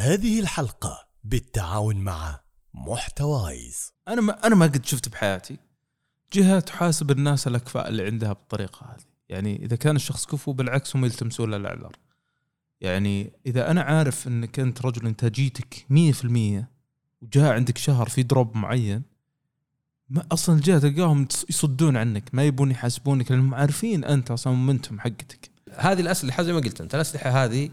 هذه الحلقة بالتعاون مع محتوايز. أنا ما أنا ما قد شفت بحياتي جهة تحاسب الناس الأكفاء اللي عندها بالطريقة هذه. يعني إذا كان الشخص كفو بالعكس هم يلتمسون له الإعذار. يعني إذا أنا عارف إنك أنت رجل إنتاجيتك 100% وجاء عندك شهر في دروب معين ما أصلا الجهة تلقاهم يصدون عنك ما يبون يحاسبونك لأنهم عارفين أنت أصلا مومنتم حقتك. هذه الأسلحة زي ما قلت أنت الأسلحة هذه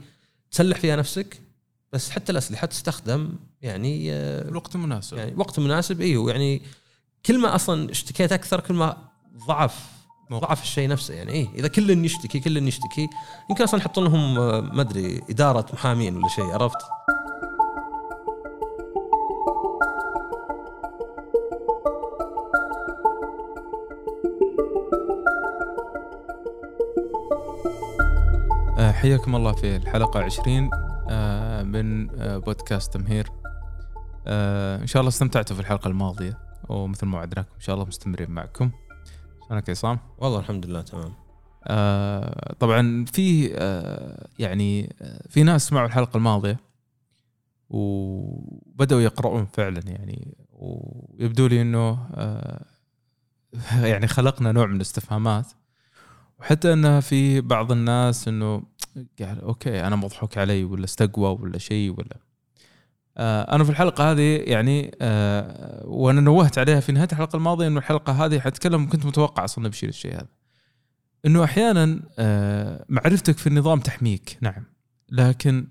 تسلح فيها نفسك بس حتى الأسلحة تستخدم يعني آه، الوقت المناسب يعني وقت مناسب أيوه يعني كل ما أصلا اشتكيت أكثر كل ما ضعف. ضعف الشيء نفسه يعني إيه إذا كل يشتكي كل يشتكي يمكن أصلا يحطون لهم آه، ما أدري إدارة محامين ولا شيء عرفت؟ آه، حياكم الله في الحلقة 20 آه، من آه، بودكاست تمهير. آه، إن شاء الله استمتعتوا في الحلقة الماضية ومثل ما وعدناكم إن شاء الله مستمرين معكم. شلونك يا عصام؟ والله الحمد لله تمام. آه، طبعا في يعني في ناس سمعوا الحلقة الماضية وبدأوا يقرؤون فعلا يعني ويبدو لي إنه يعني خلقنا نوع من الاستفهامات. وحتى انها في بعض الناس إنه قال أوكي أنا مضحوك علي ولا استقوى ولا شيء ولا. آه أنا في الحلقة هذه يعني آه وأنا نوهت عليها في نهاية الحلقة الماضية إنه الحلقة هذه حتكلم كنت متوقع أصلا بشيل الشيء هذا. إنه أحيانا آه معرفتك في النظام تحميك نعم. لكن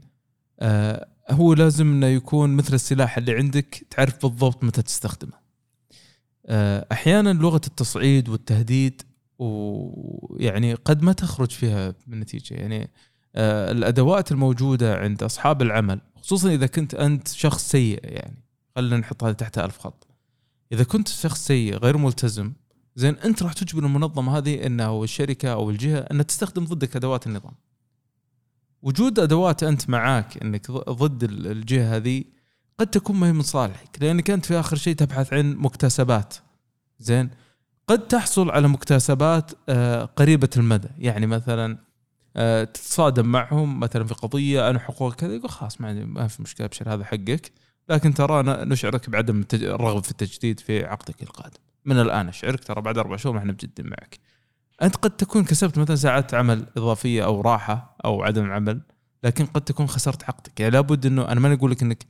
آه هو لازم إنه يكون مثل السلاح اللي عندك تعرف بالضبط متى تستخدمه. آه أحيانا لغة التصعيد والتهديد ويعني قد ما تخرج فيها من نتيجه يعني آه، الأدوات الموجودة عند أصحاب العمل خصوصا إذا كنت أنت شخص سيء يعني خلينا نحط هذا تحت ألف خط. إذا كنت شخص سيء غير ملتزم زين أنت راح تجبر المنظمة هذه انه أو الشركة أو الجهة إنها تستخدم ضدك أدوات النظام. وجود أدوات أنت معاك إنك ضد ال- الجهة هذه قد تكون ما هي من صالحك لأنك أنت في آخر شيء تبحث عن مكتسبات. زين قد تحصل على مكتسبات آه، قريبة المدى. يعني مثلا آه، تتصادم معهم مثلا في قضية أنا حقوق كذا يقول خلاص ما عندي ما في مشكلة أبشر هذا حقك. لكن ترانا نشعرك بعدم الرغبة في التجديد في عقدك القادم. من الآن أشعرك ترى بعد أربع شهور ما إحنا مجدين معك. أنت قد تكون كسبت مثلا ساعات عمل إضافية أو راحة أو عدم عمل لكن قد تكون خسرت عقدك. يعني لابد إنه أنا ما أقول لك إنك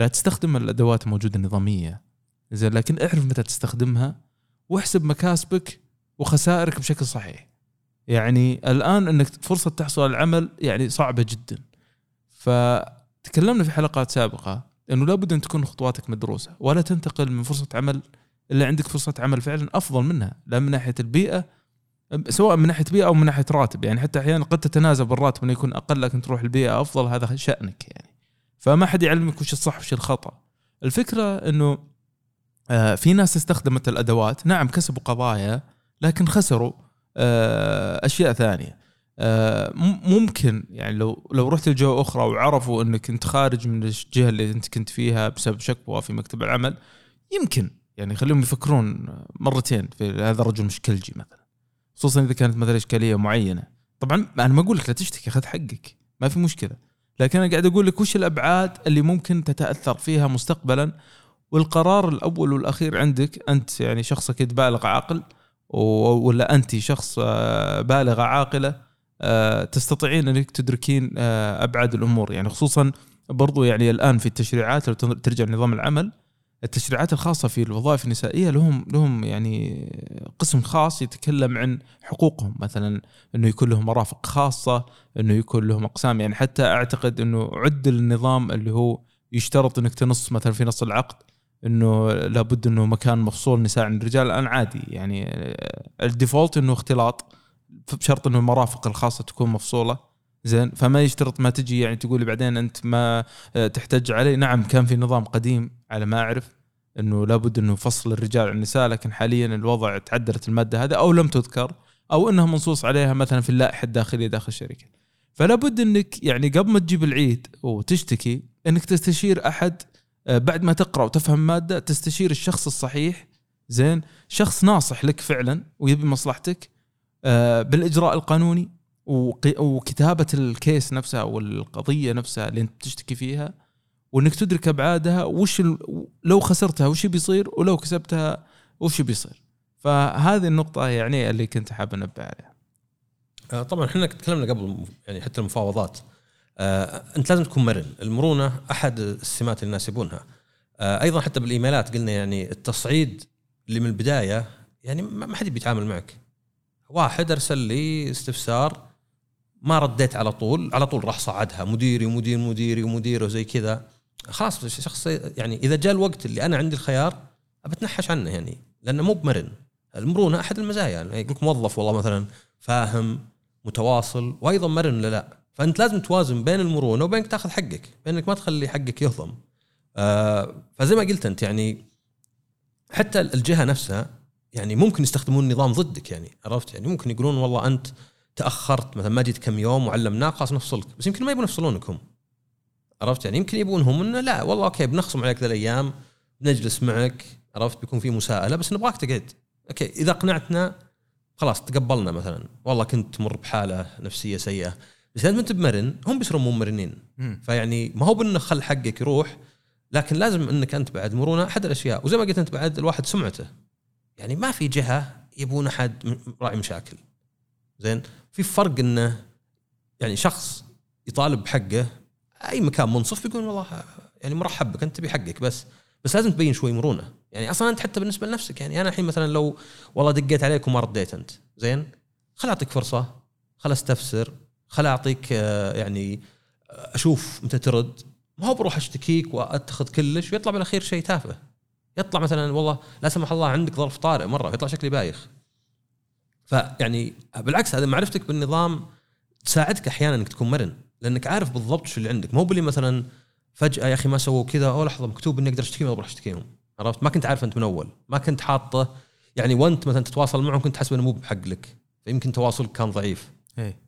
لا تستخدم الأدوات الموجوده النظامية. زين لكن اعرف متى تستخدمها واحسب مكاسبك وخسائرك بشكل صحيح. يعني الآن إنك فرصة تحصل على العمل يعني صعبة جدا. فتكلمنا في حلقات سابقة إنه لابد أن تكون خطواتك مدروسة ولا تنتقل من فرصة عمل إلا عندك فرصة عمل فعلا أفضل منها لا من ناحية البيئة سواء من ناحية بيئة أو من ناحية راتب. يعني حتى أحيانا قد تتنازل بالراتب إنه يكون أقل لكن تروح البيئة أفضل هذا شأنك يعني. فما حد يعلمك وش الصح وش الخطأ. الفكرة إنه آه، في ناس استخدمت الأدوات نعم كسبوا قضايا لكن خسروا. أشياء ثانية. آه، ممكن يعني لو لو رحت لجهة أخرى وعرفوا إنك أنت خارج من الجهة اللي أنت كنت فيها بسبب شكوى في مكتب العمل يمكن يعني خليهم يفكرون مرتين في هذا الرجل مشكلجي مثلا. خصوصا إذا كانت مثلا إشكالية معينة. طبعا أنا ما أقول لك لا تشتكي خذ حقك ما في مشكلة. لكن أنا قاعد أقول لك وش الأبعاد اللي ممكن تتأثر فيها مستقبلا؟ والقرار الأول والأخير عندك أنت يعني شخص أكيد بالغ عاقل ولا أنت شخص آه، بالغة عاقلة آه، تستطيعين أنك تدركين آه، أبعاد الأمور. يعني خصوصا برضو يعني الآن في التشريعات لو ترجع لنظام العمل التشريعات الخاصة في الوظائف النسائية لهم لهم يعني قسم خاص يتكلم عن حقوقهم. مثلا إنه يكون لهم مرافق خاصة إنه يكون لهم أقسام. يعني حتى أعتقد إنه عدل النظام اللي هو يشترط إنك تنص مثلا في نص العقد. إنه لابد إنه مكان مفصول نساء عن الرجال الان عادي يعني آه، الديفولت إنه اختلاط بشرط إنه المرافق الخاصة تكون مفصولة. زين فما يشترط ما تجي يعني تقول لي بعدين أنت ما آه، تحتج علي. نعم كان في نظام قديم على ما أعرف إنه لابد إنه فصل الرجال عن النساء لكن حاليا الوضع تعدلت المادة هذه أو لم تذكر أو إنها منصوص عليها مثلا في اللائحة الداخلية داخل الشركة. فلا بد إنك يعني قبل ما تجيب العيد وتشتكي إنك تستشير أحد بعد ما تقرأ وتفهم مادة تستشير الشخص الصحيح. زين شخص ناصح لك فعلا ويبي مصلحتك آه، بالإجراء القانوني وكتابة الكيس نفسها أو القضية نفسها اللي أنت بتشتكي فيها وإنك تدرك أبعادها وش. لو خسرتها وش بيصير ولو كسبتها وش بيصير. فهذه النقطة يعني اللي كنت حاب أنبه عليها. آه، طبعا إحنا تكلمنا قبل يعني حتى المفاوضات. آه، انت لازم تكون مرن. المرونة أحد السمات اللي الناس يبونها. آه، أيضا حتى بالإيميلات قلنا يعني التصعيد اللي من البداية يعني ما حد بيتعامل معك. واحد أرسل لي استفسار ما رديت على طول على طول راح صعدها. مديري ومدير مديري ومديره وزي كذا. خلاص شخص يعني إذا جاء الوقت اللي أنا عندي الخيار بتنحش عنه يعني لأنه مو بمرن. المرونة أحد المزايا. يعني يقول موظف والله مثلا فاهم متواصل وأيضا مرن ولا لا؟ فانت لازم توازن بين المرونة وبينك تاخذ حقك بينك ما تخلي حقك يهضم. آه فزي ما قلت انت يعني حتى الجهة نفسها يعني ممكن يستخدمون النظام ضدك يعني عرفت؟ يعني ممكن يقولون والله أنت تأخرت مثلا ما جيت كم يوم وعلمناك خلاص نفصلك. بس يمكن ما يبون يفصلونك هم عرفت؟ يعني يمكن يبونهم إنه لا والله okay بنخصم عليك ذا الأيام بنجلس معك عرفت؟ بيكون في مساءلة بس نبغاك تقعد. okay إذا اقنعتنا خلاص تقبلنا مثلا. والله كنت تمر بحالة نفسية سيئة. بس اذا انت بمرن؟ هم بيصيرون مو مرنين. فيعني ما هو بأنه خل حقك يروح لكن لازم إنك أنت بعد مرونة أحد الأشياء. وزي ما قلت أنت بعد الواحد سمعته. يعني ما في جهة يبون أحد راعي مشاكل. زين؟ في فرق إنه يعني شخص يطالب بحقه أي مكان منصف بيقول والله يعني مرحب بك أنت تبي حقك بس. بس لازم تبين شوي مرونة. يعني أصلا أنت حتى بالنسبة لنفسك يعني أنا الحين مثلا لو والله دقيت عليك وما رديت أنت زين؟ خل أعطيك فرصة خل أستفسر خل أعطيك آه، يعني آه، أشوف متى ترد. ما هو بروح أشتكيك وأتخذ كلش ويطلع بالأخير شيء تافه. يطلع مثلا والله لا سمح الله عندك ظرف طارئ مرة يطلع شكلي بايخ. فيعني بالعكس هذا معرفتك بالنظام تساعدك أحيانا إنك تكون مرن لأنك عارف بالضبط شو اللي عندك. مو باللي مثلا فجأة يا أخي ما سووا كذا أو لحظة مكتوب إني أقدر اشتكيهم بروح اشتكيهم عرفت؟ ما كنت عارف أنت من أول. ما كنت حاطه يعني وأنت مثلا تتواصل معهم كنت تحسب إنه مو بحق لك. فيمكن تواصلك كان ضعيف. إيه.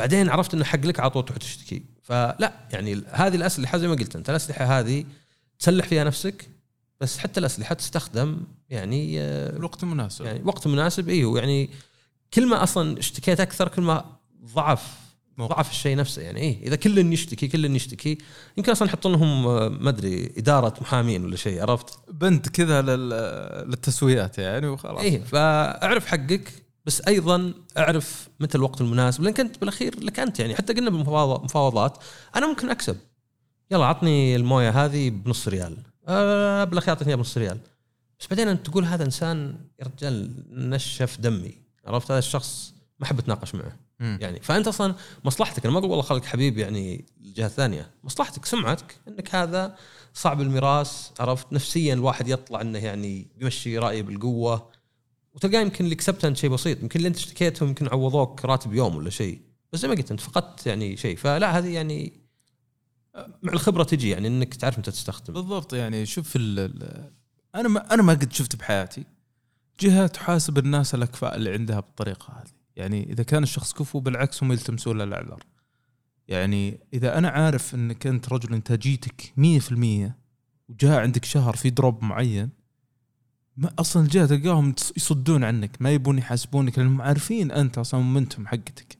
بعدين عرفت إنه حق لك على طول تروح تشتكي فلا يعني هذه الأسلحة زي ما قلت أنت الأسلحة هذه تسلح فيها نفسك بس حتى الأسلحة تستخدم يعني آه، الوقت المناسب يعني وقت مناسب أيوه يعني كل ما أصلا اشتكيت أكثر كل ما ضعف موقف. ضعف الشيء نفسه يعني إيه إذا كل يشتكي كل يشتكي يمكن أصلا يحط لهم آه، ما أدري إدارة محامين ولا شيء عرفت؟ بنت كذا لل- للتسويات يعني وخلاص إيه فأعرف حقك بس أيضا أعرف متى الوقت المناسب لانك انت بالأخير لك أنت يعني. حتى قلنا بالمفاوضات أنا ممكن أكسب. يلا عطني الموية هذه بنص ريال. أه بالأخير أعطيتني إياها بنص ريال. بس بعدين أنت تقول هذا إنسان يا رجال نشف دمي. عرفت؟ هذا الشخص ما أحب أتناقش معه. يعني فأنت أصلا مصلحتك أنا ما أقول والله خليك حبيب يعني الجهة الثانية. مصلحتك سمعتك إنك هذا صعب الميراث عرفت؟ نفسيا الواحد يطلع إنه يعني بيمشي رايه بالقوة. وتلقاه يمكن اللي كسبته أنت شيء بسيط يمكن اللي أنت اشتكيتهم يمكن عوضوك راتب يوم ولا شيء بس زي ما قلت أنت فقدت يعني شيء فلا هذه يعني مع الخبرة تجي يعني إنك تعرف متى تستخدم. بالضبط يعني شوف أنا ما أنا ما قد شفت بحياتي جهة تحاسب الناس الأكفاء اللي عندها بالطريقة هذه. يعني إذا كان الشخص كفو بالعكس هم يلتمسون له الأعذار. يعني إذا أنا عارف إنك أنت رجل انتاجيتك 100% وجاء عندك شهر في دروب معين ما أصلا الجهة تلقاهم يصدون عنك ما يبون يحاسبونك لأنهم عارفين أنت أصلا مومنتم حقتك.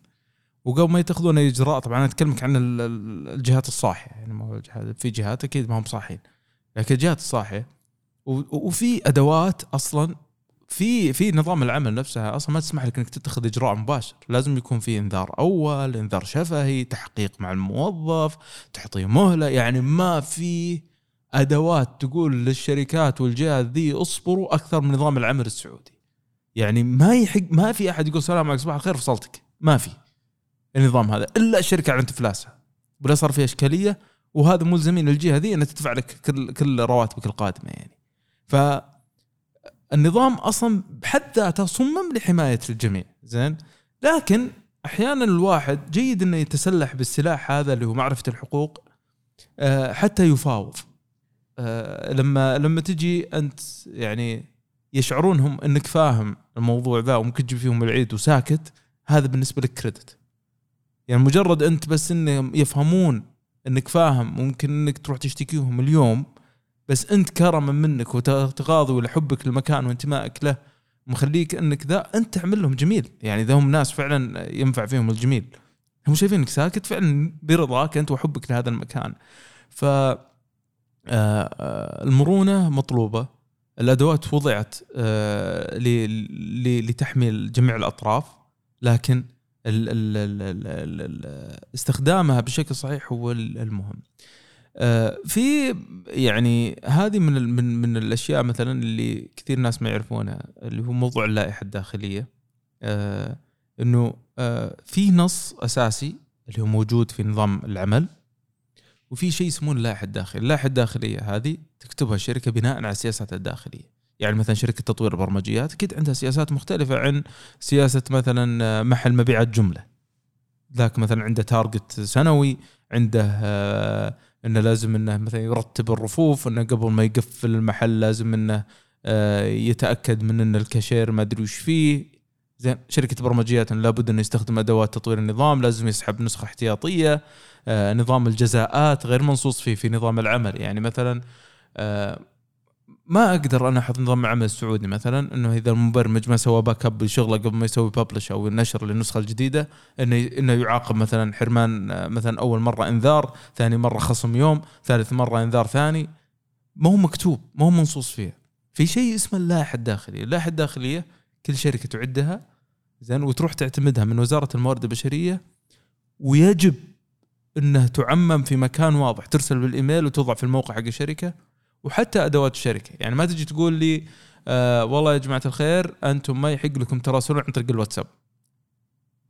وقبل ما يتخذون أي إجراء طبعا أنا أتكلمك عن ال- ال- الجهات الصاحية يعني ما في جهات أكيد ما هم صاحيين لكن الجهات الصاحية وفي أدوات أصلا في في نظام العمل نفسها أصلا ما تسمح لك إنك تتخذ إجراء مباشر، لازم يكون في إنذار أول، إنذار شفهي، تحقيق مع الموظف، تعطيه مهلة، يعني ما في أدوات تقول للشركات والجهات ذي اصبروا أكثر من نظام العمل السعودي. يعني ما يحق ما في أحد يقول سلام عليكم صباح الخير فصلتك، ما في النظام هذا إلا الشركة اعلنت افلاسها. ولا صار فيها إشكالية وهذا ملزمين الجهه ذي إنها تدفع لك كل كل رواتبك القادمة يعني. ف النظام أصلا بحد ذاته صمم لحماية الجميع زين لكن أحيانا الواحد جيد إنه يتسلح بالسلاح هذا اللي هو معرفة الحقوق آه، حتى يفاوض لما لما تجي أنت يعني يشعرونهم إنك فاهم الموضوع ذا وممكن تجيب فيهم العيد وساكت هذا بالنسبة لك كريدت يعني مجرد أنت بس إنهم يفهمون إنك فاهم ممكن إنك تروح تشتكيهم اليوم بس أنت كرما منك وتغاضي ولحبك للمكان وانتمائك له مخليك إنك ذا أنت تعمل لهم جميل. يعني اذا هم ناس فعلا ينفع فيهم الجميل. هم شايفينك ساكت فعلا برضاك أنت وحبك لهذا المكان. ف آه، آه، المرونة مطلوبة. الأدوات وضعت آه، ل- ل- لتحمي جميع الأطراف لكن استخدامها بشكل صحيح هو ال- المهم. آه، في يعني هذه من من من الأشياء مثلا اللي كثير ناس ما يعرفونها اللي هو موضوع اللائحة الداخلية. آه، إنه آه، في نص أساسي اللي هو موجود في نظام العمل. وفي شيء يسمونه اللائحة الداخلية، اللائحة الداخلية هذه تكتبها الشركة بناء على سياستها الداخلية. يعني مثلا شركة تطوير البرمجيات أكيد عندها سياسات مختلفة عن سياسة مثلا محل مبيعات جملة. ذاك مثلا عنده target سنوي، عنده آه، إنه لازم إنه مثلا يرتب الرفوف، إنه قبل ما يقفل المحل لازم إنه آه، يتأكد من إن الكاشير ما أدري وش فيه. زين شركة برمجيات لابد انه يستخدم أدوات تطوير النظام، لازم يسحب نسخة احتياطية. آه، نظام الجزاءات غير منصوص فيه في نظام العمل يعني مثلا آه، ما أقدر أنا أحط نظام العمل السعودي مثلا إنه إذا المبرمج ما سوى backup لشغله قبل ما يسوي publish أو نشر للنسخة الجديدة إنه إنه يعاقب مثلا حرمان آه، مثلا أول مرة إنذار، ثاني مرة خصم يوم، ثالث مرة إنذار ثاني ما هو مكتوب ما هو منصوص فيه. في شيء اسمه اللائحه الداخلية، اللائحه الداخلية كل شركة تعدها زين وتروح تعتمدها من وزارة الموارد البشرية ويجب إنها تعمم في مكان واضح ترسل بالإيميل وتوضع في الموقع حق الشركة وحتى أدوات الشركة. يعني ما تجي تقول لي آه والله يا جماعة الخير أنتم ما يحق لكم تراسلون عن طريق الواتساب.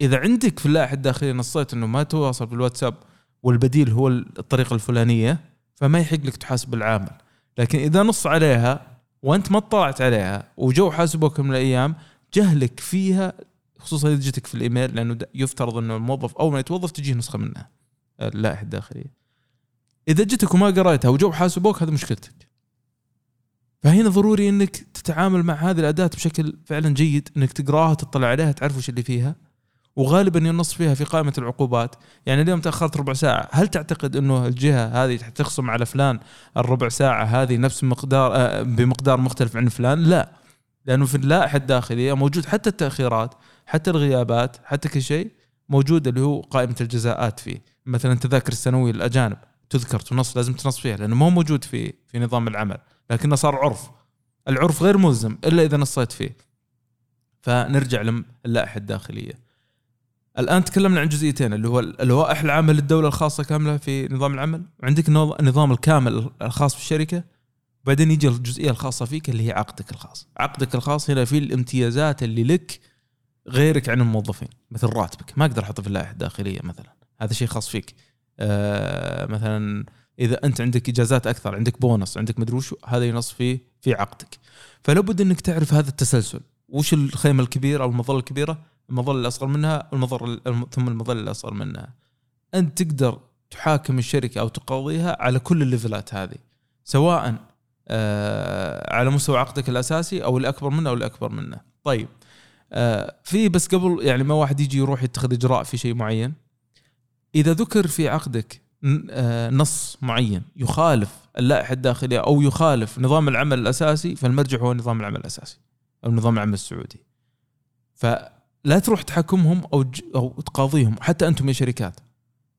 إذا عندك في اللائحة الداخلية نصيت إنه ما تواصل بالواتساب والبديل هو الطريقة الفلانية فما يحق لك تحاسب العامل لكن إذا نص عليها وأنت ما اطلعت عليها وجو حاسبوك من الأيام جهلك فيها خصوصا إذا جتك في الإيميل لأنه يفترض إنه الموظف أول ما يتوظف تجيه نسخة منها اللائحة الداخلية. إذا جتك وما قريتها وجو حاسبوك هذا مشكلتك. فهنا ضروري إنك تتعامل مع هذه الأداة بشكل فعلا جيد إنك تقراها تطلع عليها تعرف وش اللي فيها. وغالبا ينص فيها في قائمة العقوبات. يعني اليوم تأخرت ربع ساعة هل تعتقد إنه الجهة هذه تخصم على فلان؟ الربع ساعة هذه نفس مقدار آه، بمقدار مختلف عن فلان؟ لا. لأنه في اللائحة الداخلية موجود حتى التأخيرات حتى الغيابات حتى كل شيء موجود اللي هو قائمة الجزاءات فيه. مثلا تذاكر السنوية للأجانب تذكر تنص لازم تنص فيها لأنه ما هو موجود في في نظام العمل لكنه صار عرف. العرف غير ملزم إلا إذا نصيت فيه. فنرجع للائحة الداخلية. الآن تكلمنا عن جزئيتين اللي هو اللوائح العامة للدولة الخاصة كاملة في نظام العمل. وعندك النظ- النظام الكامل الخاص بالشركة بعدين يجي الجزئية الخاصة فيك اللي هي عقدك الخاص. عقدك الخاص هنا فيه الامتيازات اللي لك غيرك عن الموظفين مثل راتبك. ما أقدر احطه في اللائحة الداخلية مثلا. هذا شيء خاص فيك. آه مثلا إذا أنت عندك إجازات أكثر عندك بونص عندك مدري وش هذا ينص فيه في عقدك. فلا بد إنك تعرف هذا التسلسل. وش الخيمة الكبيرة أو المظلة الكبيرة؟ المظلة الاصغر منها المظلة الم- ثم المظلة الاصغر منها. أنت تقدر تحاكم الشركة أو تقاضيها على كل الليفلات هذه. سواء على مستوى عقدك الأساسي أو الأكبر منه أو الأكبر منه. طيب آه في بس قبل يعني ما واحد يجي يروح يتخذ إجراء في شيء معين إذا ذكر في عقدك آه، نص معين يخالف اللائحة الداخلية أو يخالف نظام العمل الأساسي فالمرجع هو نظام العمل الأساسي أو نظام العمل السعودي. فلا تروح تحكمهم أو أو تقاضيهم حتى أنتم يا شركات.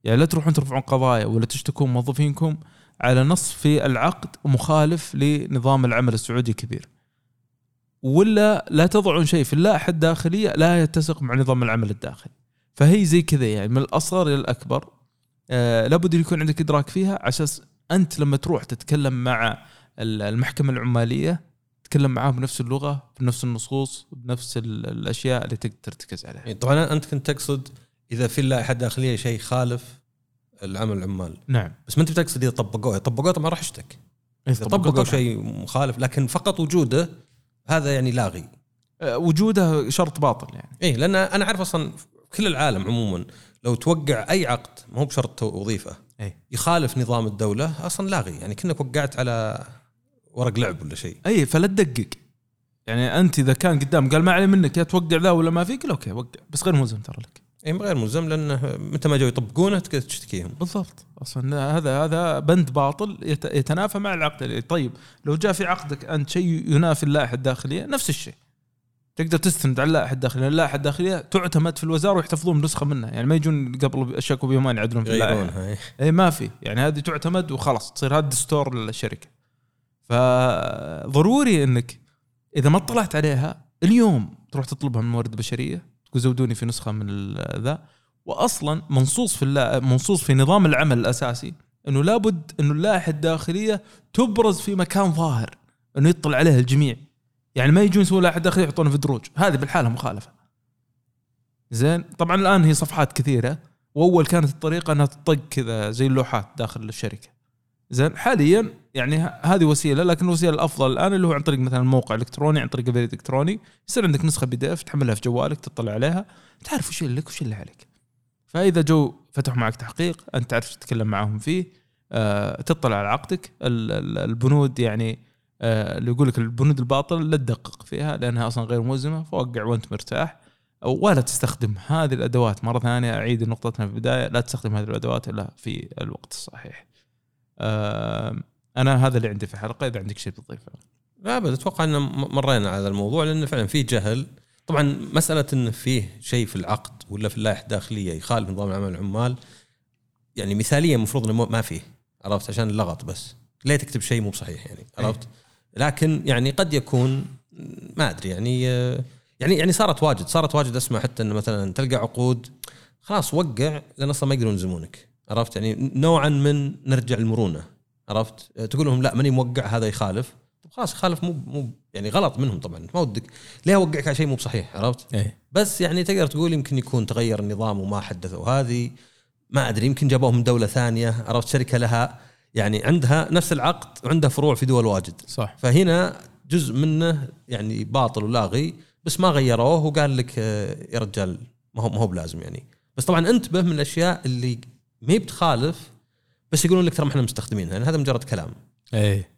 يعني لا تروحون ترفعون قضايا ولا تشتكون موظفينكم على نص في العقد مخالف لنظام العمل السعودي كبير. ولا لا تضعون شيء في اللائحة الداخلية لا يتسق مع نظام العمل الداخلي. فهي زي كذا يعني من الأصغر إلى الأكبر. آه لابد يكون عندك إدراك فيها أساس أنت لما تروح تتكلم مع ال- المحكمة العمالية تتكلم معاه بنفس اللغة بنفس النصوص بنفس ال- الأشياء اللي تقدر ترتكز عليها. يعني طبعا أنت كنت تقصد إذا في اللائحة الداخلية شيء خالف العمل العمال. نعم. بس ما أنت بتقصد إذا طبقوه. طبقوه طبعا راح اشتك إذا طبقوا. شيء مخالف لكن فقط وجوده هذا يعني لاغي آه، وجوده شرط باطل يعني. إيه لأن أنا عارف أصلا كل العالم عموما لو توقع أي عقد ما هو بشرط وظيفة اي يخالف نظام الدولة أصلا لاغي يعني كأنك وقعت على ورق لعب ولا شيء. اي فلا تدقق. يعني أنت إذا كان قدام قال ما علي منك يا توقع ذا ولا ما فيك okay وقع. بس غير ملزم ترى لك. اي غير ملزم لأنه متى ما جو يطبقونه تقدر تشتكيهم. بالضبط. أصلا هذا هذا بند باطل يت- يتنافى مع العقد. طيب لو جاء في عقدك أنت شيء ينافي اللائحة الداخلية نفس الشيء. تقدر تستند على اللائحة الداخلية، اللائحة الداخلية تعتمد في الوزارة ويحتفظون بنسخة منها، يعني ما يجون قبل الشكوى بيومين يعدلون في اللائحة. يغيرونها إيه. اي ما في. يعني هذه تعتمد وخلاص تصير هذا دستور للشركة. فضروري إنك إذا ما اطلعت عليها اليوم تروح تطلبها من الموارد البشريه تقول زودوني في نسخة من ذا. واصلا منصوص في منصوص في نظام العمل الأساسي إنه لابد إنه اللائحه الداخلية تبرز في مكان ظاهر إنه يطلع عليها الجميع. يعني ما يجون يسوون لائحه داخليه يحطونها في دروج هذه بالحالة مخالفة. زين؟ طبعا الآن هي صفحات كثيرة. وأول كانت الطريقة إنها تطق كذا زي اللوحات داخل الشركة. زين حاليا يعني هذه وسيلة لكن الوسيلة الأفضل الآن اللي هو عن طريق مثلا موقع إلكتروني عن طريق بريد إلكتروني يصير عندك نسخة PDF تحملها في جوالك تطلع عليها تعرف وش اللي لك وش اللي عليك فإذا جو فتحوا معك تحقيق أنت تعرف تتكلم معهم فيه آه تطلع على عقدك ال- ال- البنود يعني آه اللي يقول لك البنود الباطل لا تدقق فيها لأنها أصلا غير ملزمة فوقع وأنت مرتاح ولا تستخدم هذه الأدوات مرة ثانية أعيد نقطتنا في البداية لا تستخدم هذه الأدوات إلا في الوقت الصحيح. أنا هذا اللي عندي في الحلقة إذا عندك شيء تضيفه. لا أبد أتوقع إن مرينا على الموضوع لأنه فعلا في جهل. طبعا مسألة انه فيه شيء في العقد ولا في اللائحة الداخلية يخالف نظام العمل العمال يعني مثاليا المفروض إنه ما فيه عرفت؟ عشان اللغط بس. ليه تكتب شيء مو بصحيح يعني عرفت؟ لكن يعني قد يكون ما أدري يعني آه، يعني يعني صارت واجد صارت واجد أسمع حتى انه مثلا تلقى عقود خلاص وقع لأن أصلا ما يقدرون يلزمونك. عرفت؟ يعني نوعا من نرجع المرونة عرفت؟ تقول لهم لا ماني موقع هذا يخالف. طب خلاص يخالف مو مو يعني غلط منهم طبعا ما ودك. ليه أوقعك على شيء مو بصحيح؟ عرفت؟ إيه. بس يعني تقدر تقول يمكن يكون تغير النظام وما حدثوا هذه. ما أدري يمكن جابوه من دولة ثانية عرفت؟ شركة لها يعني عندها نفس العقد وعندها فروع في دول واجد. صح. فهنا جزء منه يعني باطل ولاغي بس ما غيروه وقال لك آه، يا رجال ما هو ما هو بلازم يعني. بس طبعا أنتبه من الأشياء اللي ما هي بتخالف بس يقولون لك ترى ما إحنا مستخدمينها يعني هذا مجرد كلام. إيه.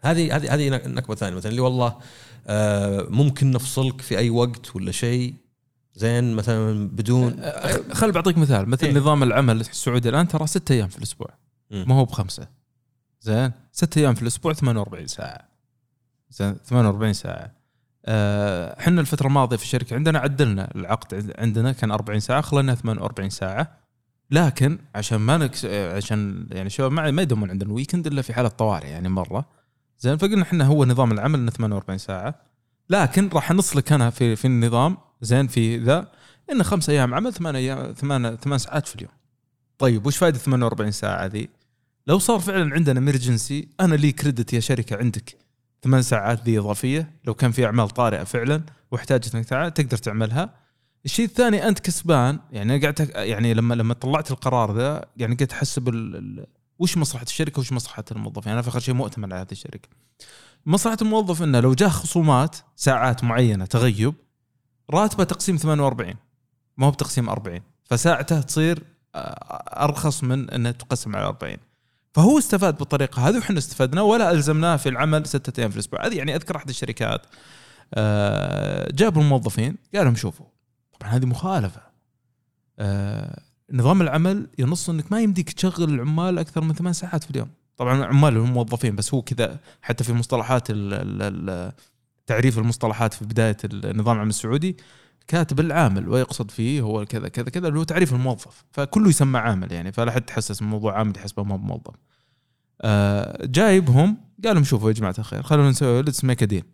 هذه هذه هذه نكبة ثانية مثلا اللي والله آه، ممكن نفصلك في أي وقت ولا شيء. زين مثلا بدون آه، خل بعطيك مثال مثل إيه. نظام العمل السعودي الآن ترى ستة أيام في الأسبوع. ما هو بخمسة. زين ستة أيام في الأسبوع 48 ساعة. زين 48 ساعة. آه، إحنا الفترة الماضية في الشركة عندنا عدلنا العقد عند- عندنا كان 40 ساعة خليناه 48 ساعة. لكن عشان ما نكس عشان يعني الشباب ما يدومون عندنا ال weekend إلا في حالة طوارئ يعني مرة زين فقلنا إحنا هو نظام العمل إنه 48 ساعة لكن راح نسلك أنا في في النظام زين في ذا إنه خمس أيام عمل ثمان أيام ثمان ثمان ساعات في اليوم. طيب وش فائده 48 ساعة ذي؟ لو صار فعلا عندنا emergency أنا لي credit يا شركة عندك ثمان ساعات ذي إضافية لو كان في أعمال طارئة فعلا واحتاجت إنك تقدر تعملها. الشيء الثاني أنت كسبان يعني أك- يعني لما لما طلعت القرار ذا يعني قاعد احسب وش مصلحة الشركة وش مصلحة الموظفين أنا في آخر شيء مؤتمن على هذه الشركة. مصلحة الموظف إنه لو جاه خصومات ساعات معينة تغيب راتبه تقسيم 48 ما هو بتقسيم 40 فساعته تصير آه، أرخص من انها تقسم على 40 فهو استفاد بالطريقة هذه وحنا استفدنا ولا ألزمناه في العمل ستة أيام في الأسبوع. هذه يعني أذكر أحد الشركات آه، جابوا الموظفين قال لهم شوفوا طبعا هذه مخالفة. آه، نظام العمل ينص إنك ما يمديك تشغل العمال أكثر من ثمان ساعات في اليوم. طبعا العمال هم موظفين بس هو كذا حتى في مصطلحات تعريف المصطلحات في بداية النظام العمل السعودي كاتب العامل ويقصد فيه هو كذا كذا كذا اللي هو تعريف الموظف. فكله يسمى عامل يعني فلا حد تحسس الموضوع عامل يحسبه ما موظف. آه جايبهم قال لهم شوفوا يا جماعة الخير خلونا نسوي let's make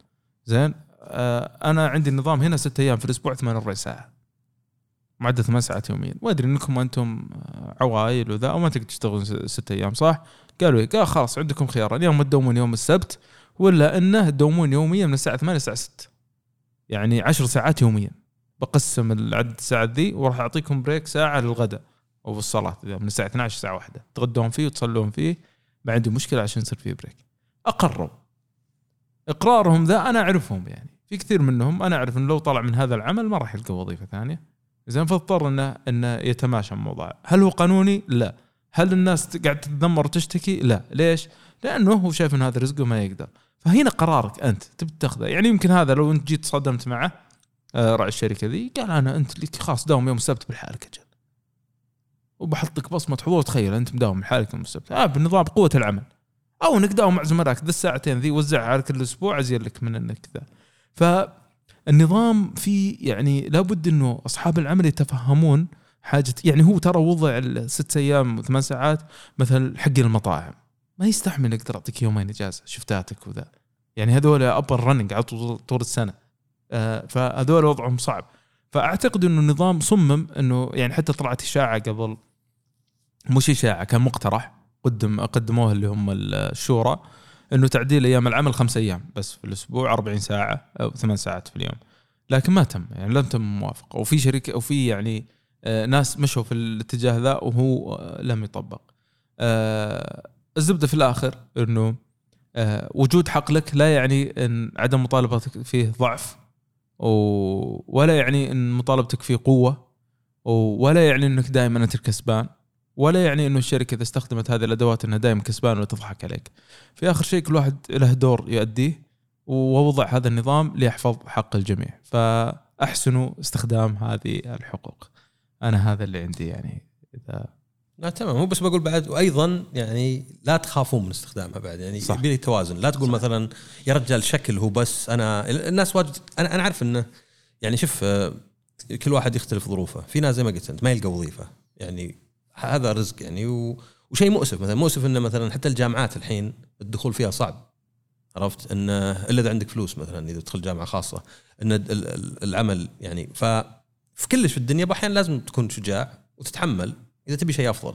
زين آه أنا عندي النظام هنا ستة أيام في الأسبوع 48 ساعة. معدل ثمان ساعات يوميا. وادري إنكم أنتم عوائل وذا وما تقدر تشتغلون س- ستة أيام صح؟ قالوا إيه؟ قال خلاص عندكم خيار اليوم تدومون يوم السبت ولا إنه تدومون يوميا من الساعة 8 للساعه 6 يعني 10 ساعات يوميا. بقسم العدد الساعات ذي وراح أعطيكم break ساعة للغداء أو الصلاة إذا من الساعة 12 الساعة 1 تغدون فيه وتصلون فيه ما عندي مشكلة عشان يصير فيه break اقروا إقرارهم ذا أنا أعرفهم يعني. في كثير منهم أنا أعرف انه لو طلع من هذا العمل ما راح يلقى وظيفة ثانية. زين فاضطر إنه إنه يتماشى الموضوع. هل هو قانوني؟ لا. هل الناس قاعد تتذمر وتشتكي؟ لا. ليش؟ لأنه هو شايف إن هذا رزقه ما يقدر. فهنا قرارك أنت تبي تاخذه. يعني يمكن هذا لو أنت جيت صدمت معه آه، راعي الشركة ذي قال أنا أنت لك خلاص داوم يوم السبت بحالك أجل. وبحط لك بصمة حضور تخيل أنت مداوم بحالك يوم السبت. آه بنظام قوة العمل. أو إنك داوم مع زملائك ذا الساعتين ذي وزعها على كل أسبوع أزين لك من إنك ذا. ف النظام فيه يعني لابد إنه أصحاب العمل يتفهمون حاجة يعني هو ترى وضع الست أيام وثمان ساعات مثلا حق المطاعم. ما يستحمل أقدر اعطيك يومين إجازة شفتاتك وذا. يعني هذول up and running على طول طول السنة. آه، فهذول وضعهم صعب. فأعتقد إنه النظام صمم إنه يعني حتى طلعت إشاعة قبل. مش إشاعة كان مقترح قدم قدموه اللي هم الشورى. إنه تعديل أيام العمل خمس أيام بس في الأسبوع 40 ساعة أو ثمان ساعات في اليوم. لكن ما تم يعني لم تم موافقة. وفي شركه وفي يعني آه، ناس مشوا في الاتجاه ذا وهو آه، لم يطبق. آه، الزبدة في الآخر إنه وجود حقلك لا يعني إن عدم مطالبتك فيه ضعف ولا يعني إن مطالبتك فيه قوة ولا يعني إنك دائما أنت الكسبان. ولا يعني إنه الشركة إذا استخدمت هذه الأدوات إنها دائما كسبان وتضحك عليك. في آخر شيء كل واحد له دور يؤديه ووضع هذا النظام ليحفظ حق الجميع. فأحسنوا استخدام هذه الحقوق. أنا هذا اللي عندي يعني إذا لا تمام. مو بس بقول بعد وأيضا يعني لا تخافون من استخدامها بعد. يعني صح. يبي توازن. لا تقول مثلا يا رجال شكل هو بس أنا الناس واجد أنا أنا عارف إنه يعني شوف آه، كل واحد يختلف ظروفه. في ناس زي ما قلت أنت ما يلقى وظيفة. يعني هذا رزق يعني و... وشيء مؤسف مثلا مؤسف إنه مثلا حتى الجامعات الحين الدخول فيها صعب. عرفت؟ ان إلا إذا عندك فلوس مثلا إذا تدخل جامعة خاصة إن ال- ال- العمل يعني. ف في كلش في الدنيا أحيانا لازم تكون شجاع وتتحمل إذا تبي شيء أفضل.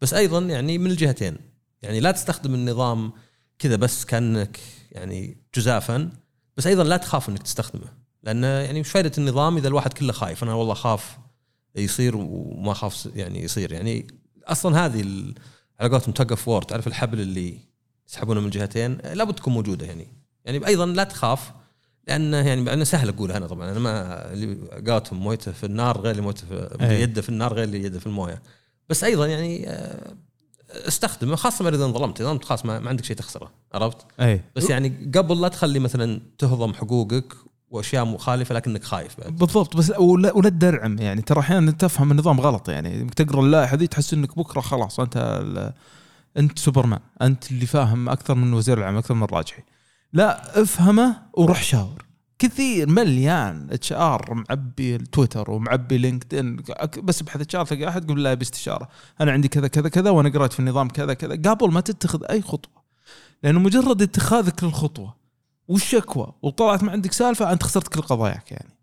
بس أيضا يعني من الجهتين. يعني لا تستخدم النظام كذا بس كأنك يعني جزافا بس أيضا لا تخاف إنك تستخدمه. لأن يعني وش فائده النظام إذا الواحد كله خايف أنا والله خاف يصير وما خاف يعني يصير. يعني أصلا هذه على قولتهم tug of war تعرف الحبل اللي يسحبونه من الجهتين لابد تكون موجودة يعني. يعني أيضا لا تخاف لأنه يعني أنا سهل اقولها أنا طبعا. أنا ما اللي قولتهم مويته في النار غير اللي مويته في أي. يده في النار غير اللي يده في الموية. بس أيضا يعني آه، استخدمه خاصة إذا انظلمت. إذا انت خلاص ما, ما عندك شيء تخسره عرفت؟ أي. بس يعني قبل لا تخلي مثلا تهضم حقوقك وأشياء مخالفة لكنك خايف بعد. بالضبط بس ولا, تدرعم يعني. ترى أحيانا تفهم النظام غلط يعني. تقرأ اللائحة ذي تحس إنك بكرة خلاص أنت أنت سوبرمان. أنت اللي فاهم أكثر من وزير العمل أكثر من الراجحي. لا افهمه وروح شاور. كثير مليان HR معبي التويتر ومعبي LinkedIn بس ابحث HR تلقى أحد يقول لا باستشارة. أنا عندي كذا كذا كذا وأنا قرأت في النظام كذا كذا. قبل ما تتخذ أي خطوة لأنه مجرد اتخاذك للخطوة والشكوى وطلعت ما عندك سالفة أنت خسرت كل قضاياك يعني.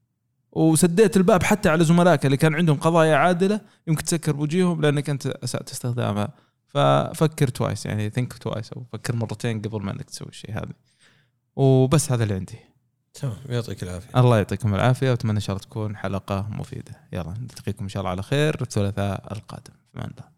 وسديت الباب حتى على زملائك اللي كان عندهم قضايا عادلة يمكن تسكر بوجيههم لأنك أنت أسأت استخدامها. ففكر twice يعني think twice أو فكر مرتين قبل ما إنك تسوي الشيء هذا. وبس هذا اللي عندي. تمام يعطيك العافية. الله يعطيكم العافية وأتمنى إن شاء الله تكون حلقة مفيدة. يلا نلتقيكم إن شاء الله على خير الثلاثاء القادم. في الله.